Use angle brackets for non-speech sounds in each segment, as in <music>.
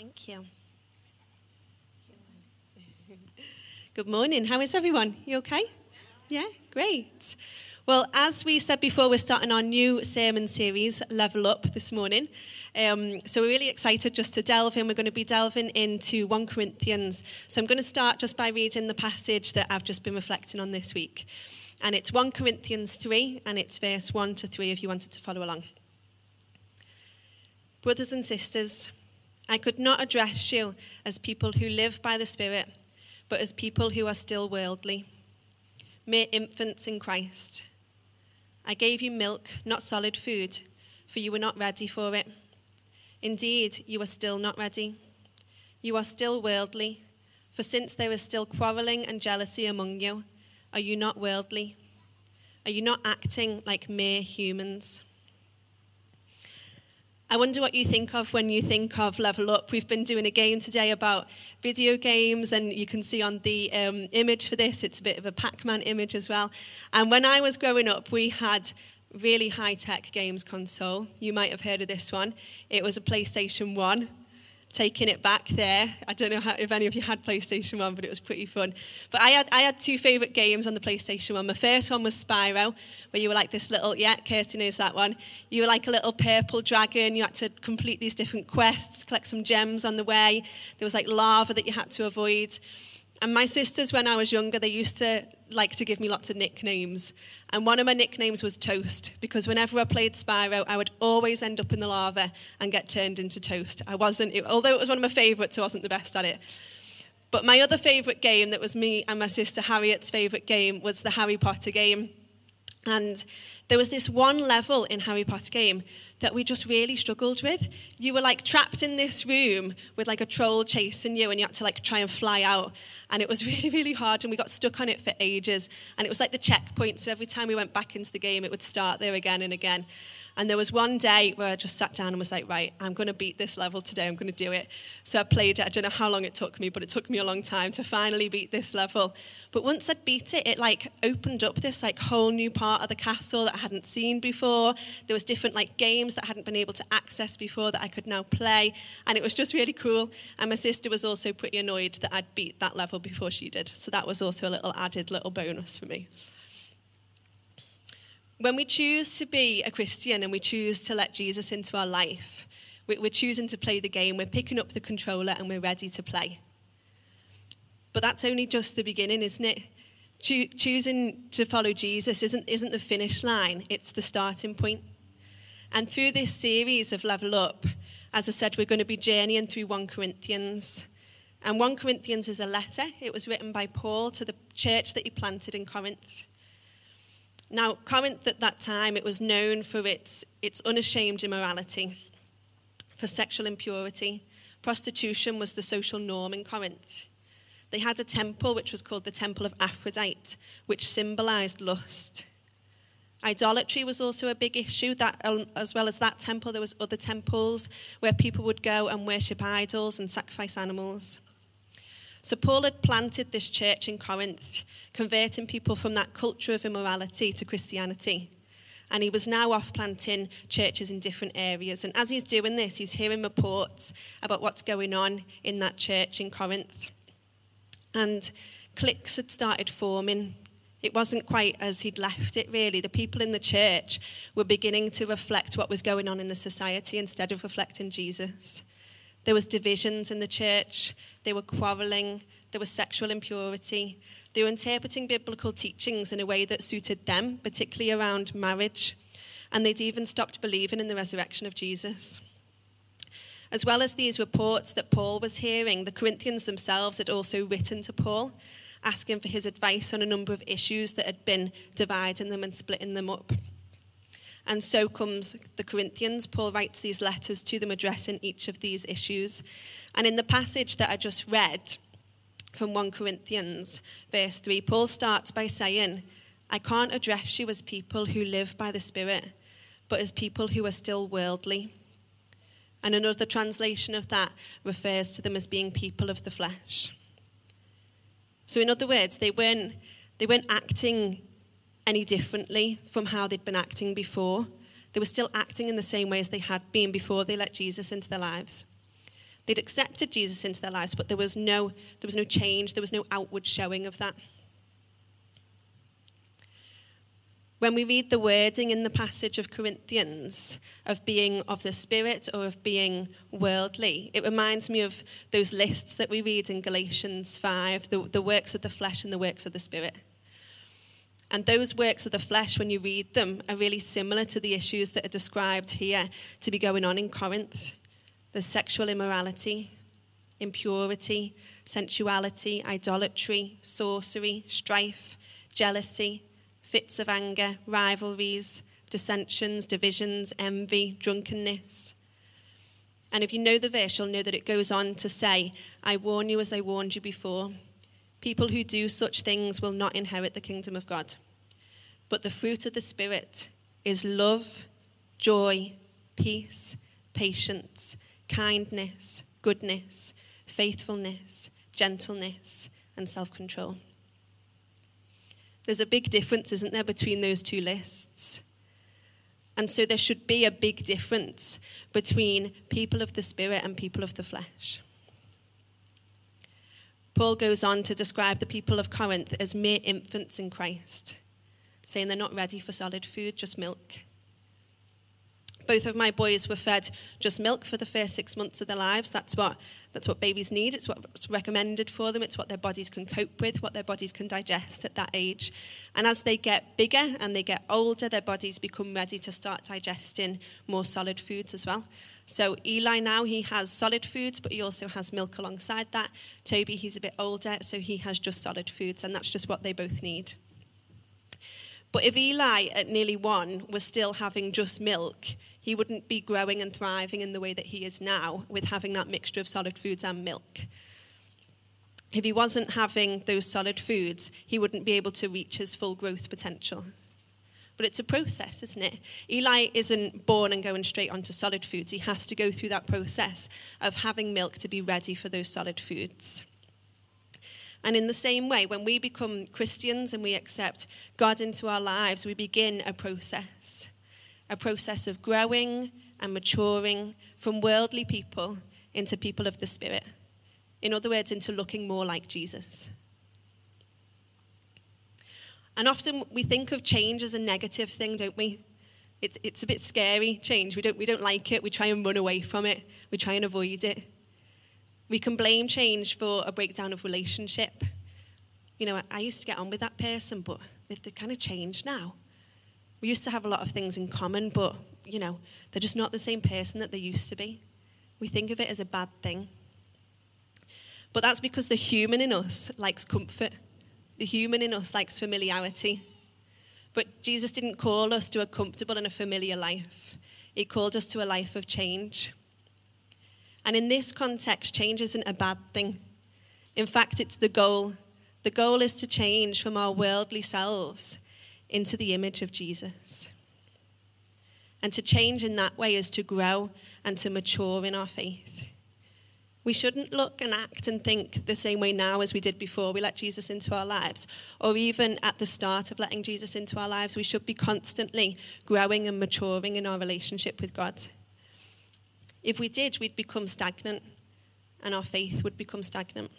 Thank you. Good morning. How is everyone? You okay? Yeah, great. Well, as we said before, we're starting our new sermon series, Level Up, this morning. Um, so we're really excited just to delve in. We're going to be delving into 1 Corinthians. So I'm going to start just by reading the passage that I've just been reflecting on this week. And it's 1 Corinthians 3, and it's verse 1 to 3 if you wanted to follow along. Brothers and sisters, I could not address you as people who live by the Spirit, but as people who are still worldly, mere infants in Christ. I gave you milk, not solid food, for you were not ready for it. Indeed, you are still not ready. You are still worldly, for since there is still quarreling and jealousy among you, are you not worldly? Are you not acting like mere humans? I wonder what you think of when you think of Level Up. We've been doing a game today about video games, and you can see on the um, image for this, it's a bit of a Pac Man image as well. And when I was growing up, we had really high tech games console. You might have heard of this one. It was a PlayStation 1 taking it back there. I don't know how, if any of you had PlayStation 1, but it was pretty fun. But I had, I had two favourite games on the PlayStation 1. My first one was Spyro, where you were like this little, yeah, Kirsty knows that one. You were like a little purple dragon. You had to complete these different quests, collect some gems on the way. There was like lava that you had to avoid. And my sisters, when I was younger, they used to like to give me lots of nicknames. And one of my nicknames was Toast, because whenever I played Spyro, I would always end up in the lava and get turned into toast. I wasn't, although it was one of my favourites, I wasn't the best at it. But my other favourite game that was me and my sister Harriet's favourite game was the Harry Potter game. And there was this one level in Harry Potter game that we just really struggled with. You were like trapped in this room with like a troll chasing you, and you had to like try and fly out. And it was <laughs> really, really hard, and we got stuck on it for ages. And it was like the checkpoint, so every time we went back into the game, it would start there again and again. And there was one day where I just sat down and was like, right, I'm going to beat this level today. I'm going to do it. So I played it. I don't know how long it took me, but it took me a long time to finally beat this level. But once I'd beat it, it like opened up this like whole new part of the castle that I hadn't seen before. There was different like games that I hadn't been able to access before that I could now play. And it was just really cool. And my sister was also pretty annoyed that I'd beat that level before she did. So that was also a little added little bonus for me. When we choose to be a Christian and we choose to let Jesus into our life, we're choosing to play the game, we're picking up the controller and we're ready to play. But that's only just the beginning, isn't it? Cho- choosing to follow Jesus isn't, isn't the finish line, it's the starting point. And through this series of Level Up, as I said, we're going to be journeying through 1 Corinthians. And 1 Corinthians is a letter. It was written by Paul to the church that he planted in Corinth. Now, Corinth at that time, it was known for its, its unashamed immorality, for sexual impurity. Prostitution was the social norm in Corinth. They had a temple which was called the Temple of Aphrodite, which symbolized lust. Idolatry was also a big issue. That, um, as well as that temple, there was other temples where people would go and worship idols and sacrifice animals. So Paul had planted this church in Corinth, converting people from that culture of immorality to Christianity. And he was now off planting churches in different areas. And as he's doing this, he's hearing reports about what's going on in that church in Corinth. And cliques had started forming. It wasn't quite as he'd left it, really. The people in the church were beginning to reflect what was going on in the society instead of reflecting Jesus. There was divisions in the church. They were quarreling. There was sexual impurity. They were interpreting biblical teachings in a way that suited them, particularly around marriage. And they'd even stopped believing in the resurrection of Jesus. As well as these reports that Paul was hearing, the Corinthians themselves had also written to Paul, asking for his advice on a number of issues that had been dividing them and splitting them up. And so comes the Corinthians. Paul writes these letters to them addressing each of these issues. And in the passage that I just read from 1 Corinthians, verse 3, Paul starts by saying, I can't address you as people who live by the Spirit, but as people who are still worldly. And another translation of that refers to them as being people of the flesh. So, in other words, they weren't, they weren't acting any differently from how they'd been acting before. They were still acting in the same way as they had been before they let Jesus into their lives. They'd accepted Jesus into their lives, but there was no, there was no change, there was no outward showing of that. When we read the wording in the passage of Corinthians of being of the Spirit or of being worldly, it reminds me of those lists that we read in Galatians 5 the, the works of the flesh and the works of the Spirit. And those works of the flesh, when you read them, are really similar to the issues that are described here to be going on in Corinth. There's sexual immorality, impurity, sensuality, idolatry, sorcery, strife, jealousy fits of anger, rivalries, dissensions, divisions, envy, drunkenness. And if you know the verse, you'll know that it goes on to say, I warn you as I warned you before. People who do such things will not inherit the kingdom of God. But the fruit of the Spirit is love, joy, peace, patience, kindness, goodness, faithfulness, gentleness, and self control. There's a big difference, isn't there, between those two lists? And so there should be a big difference between people of the Spirit and people of the flesh. Paul goes on to describe the people of Corinth as mere infants in Christ, saying they're not ready for solid food, just milk. Both of my boys were fed just milk for the first six months of their lives. That's what that's what babies need. It's what's recommended for them. It's what their bodies can cope with, what their bodies can digest at that age. And as they get bigger and they get older, their bodies become ready to start digesting more solid foods as well. So Eli now he has solid foods, but he also has milk alongside that. Toby he's a bit older, so he has just solid foods, and that's just what they both need. But if Eli at nearly one was still having just milk, he wouldn't be growing and thriving in the way that he is now with having that mixture of solid foods and milk. If he wasn't having those solid foods, he wouldn't be able to reach his full growth potential. But it's a process, isn't it? Eli isn't born and going straight onto solid foods. He has to go through that process of having milk to be ready for those solid foods. And in the same way, when we become Christians and we accept God into our lives, we begin a process a process of growing and maturing from worldly people into people of the Spirit. In other words, into looking more like Jesus. And often we think of change as a negative thing, don't we? It's, it's a bit scary, change. We don't, we don't like it. We try and run away from it. We try and avoid it. We can blame change for a breakdown of relationship. You know, I used to get on with that person, but they've, they've kind of changed now. We used to have a lot of things in common, but, you know, they're just not the same person that they used to be. We think of it as a bad thing. But that's because the human in us likes comfort. The human in us likes familiarity. But Jesus didn't call us to a comfortable and a familiar life. He called us to a life of change. And in this context, change isn't a bad thing. In fact, it's the goal. The goal is to change from our worldly selves into the image of Jesus. And to change in that way is to grow and to mature in our faith. We shouldn't look and act and think the same way now as we did before we let Jesus into our lives, or even at the start of letting Jesus into our lives. We should be constantly growing and maturing in our relationship with God. If we did, we'd become stagnant, and our faith would become stagnant.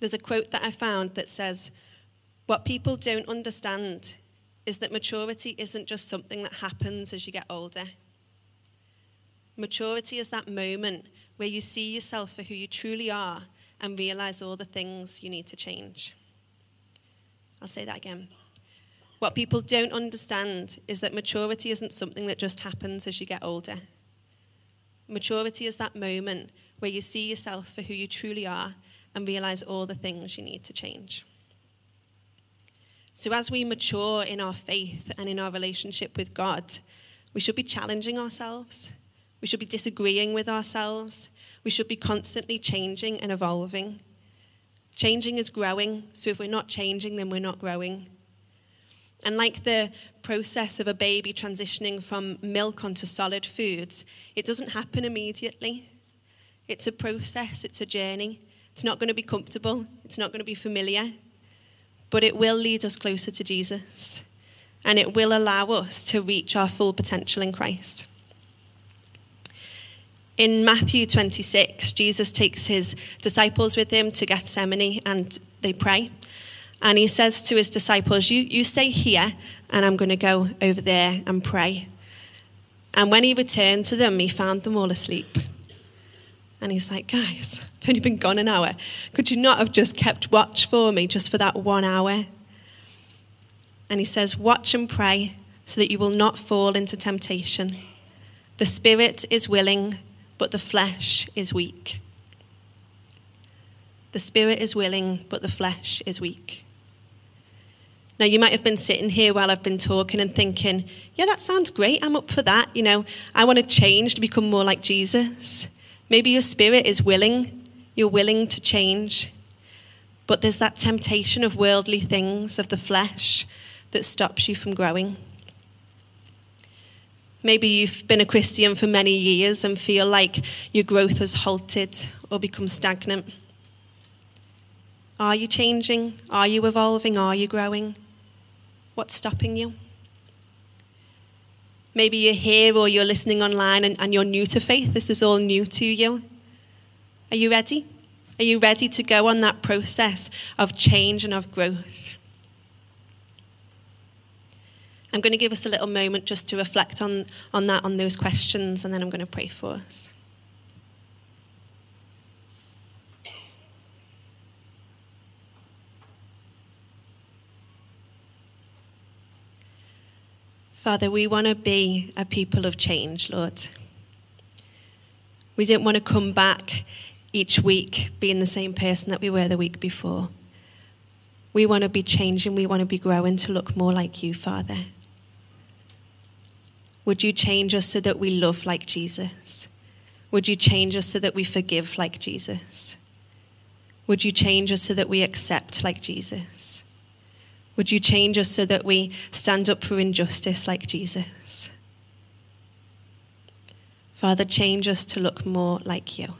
There's a quote that I found that says, what people don't understand is that maturity isn't just something that happens as you get older. Maturity is that moment where you see yourself for who you truly are and realize all the things you need to change. I'll say that again. What people don't understand is that maturity isn't something that just happens as you get older. Maturity is that moment where you see yourself for who you truly are and realize all the things you need to change. So, as we mature in our faith and in our relationship with God, we should be challenging ourselves. We should be disagreeing with ourselves. We should be constantly changing and evolving. Changing is growing, so if we're not changing, then we're not growing. And like the process of a baby transitioning from milk onto solid foods, it doesn't happen immediately. It's a process, it's a journey. It's not going to be comfortable, it's not going to be familiar but it will lead us closer to Jesus and it will allow us to reach our full potential in Christ. In Matthew 26, Jesus takes his disciples with him to Gethsemane and they pray. And he says to his disciples, You, you stay here, and I'm going to go over there and pray. And when he returned to them, he found them all asleep. And he's like, Guys, I've only been gone an hour. Could you not have just kept watch for me just for that one hour? And he says, Watch and pray so that you will not fall into temptation. The spirit is willing, but the flesh is weak. The spirit is willing, but the flesh is weak. Now, you might have been sitting here while I've been talking and thinking, yeah, that sounds great. I'm up for that. You know, I want to change to become more like Jesus. Maybe your spirit is willing, you're willing to change. But there's that temptation of worldly things, of the flesh, that stops you from growing. Maybe you've been a Christian for many years and feel like your growth has halted or become stagnant. Are you changing? Are you evolving? Are you growing? What's stopping you? Maybe you're here or you're listening online and, and you're new to faith. This is all new to you. Are you ready? Are you ready to go on that process of change and of growth? I'm going to give us a little moment just to reflect on, on that, on those questions, and then I'm going to pray for us. Father, we want to be a people of change, Lord. We don't want to come back each week being the same person that we were the week before. We want to be changing, we want to be growing to look more like you, Father. Would you change us so that we love like Jesus? Would you change us so that we forgive like Jesus? Would you change us so that we accept like Jesus? Would you change us so that we stand up for injustice like Jesus? Father, change us to look more like you.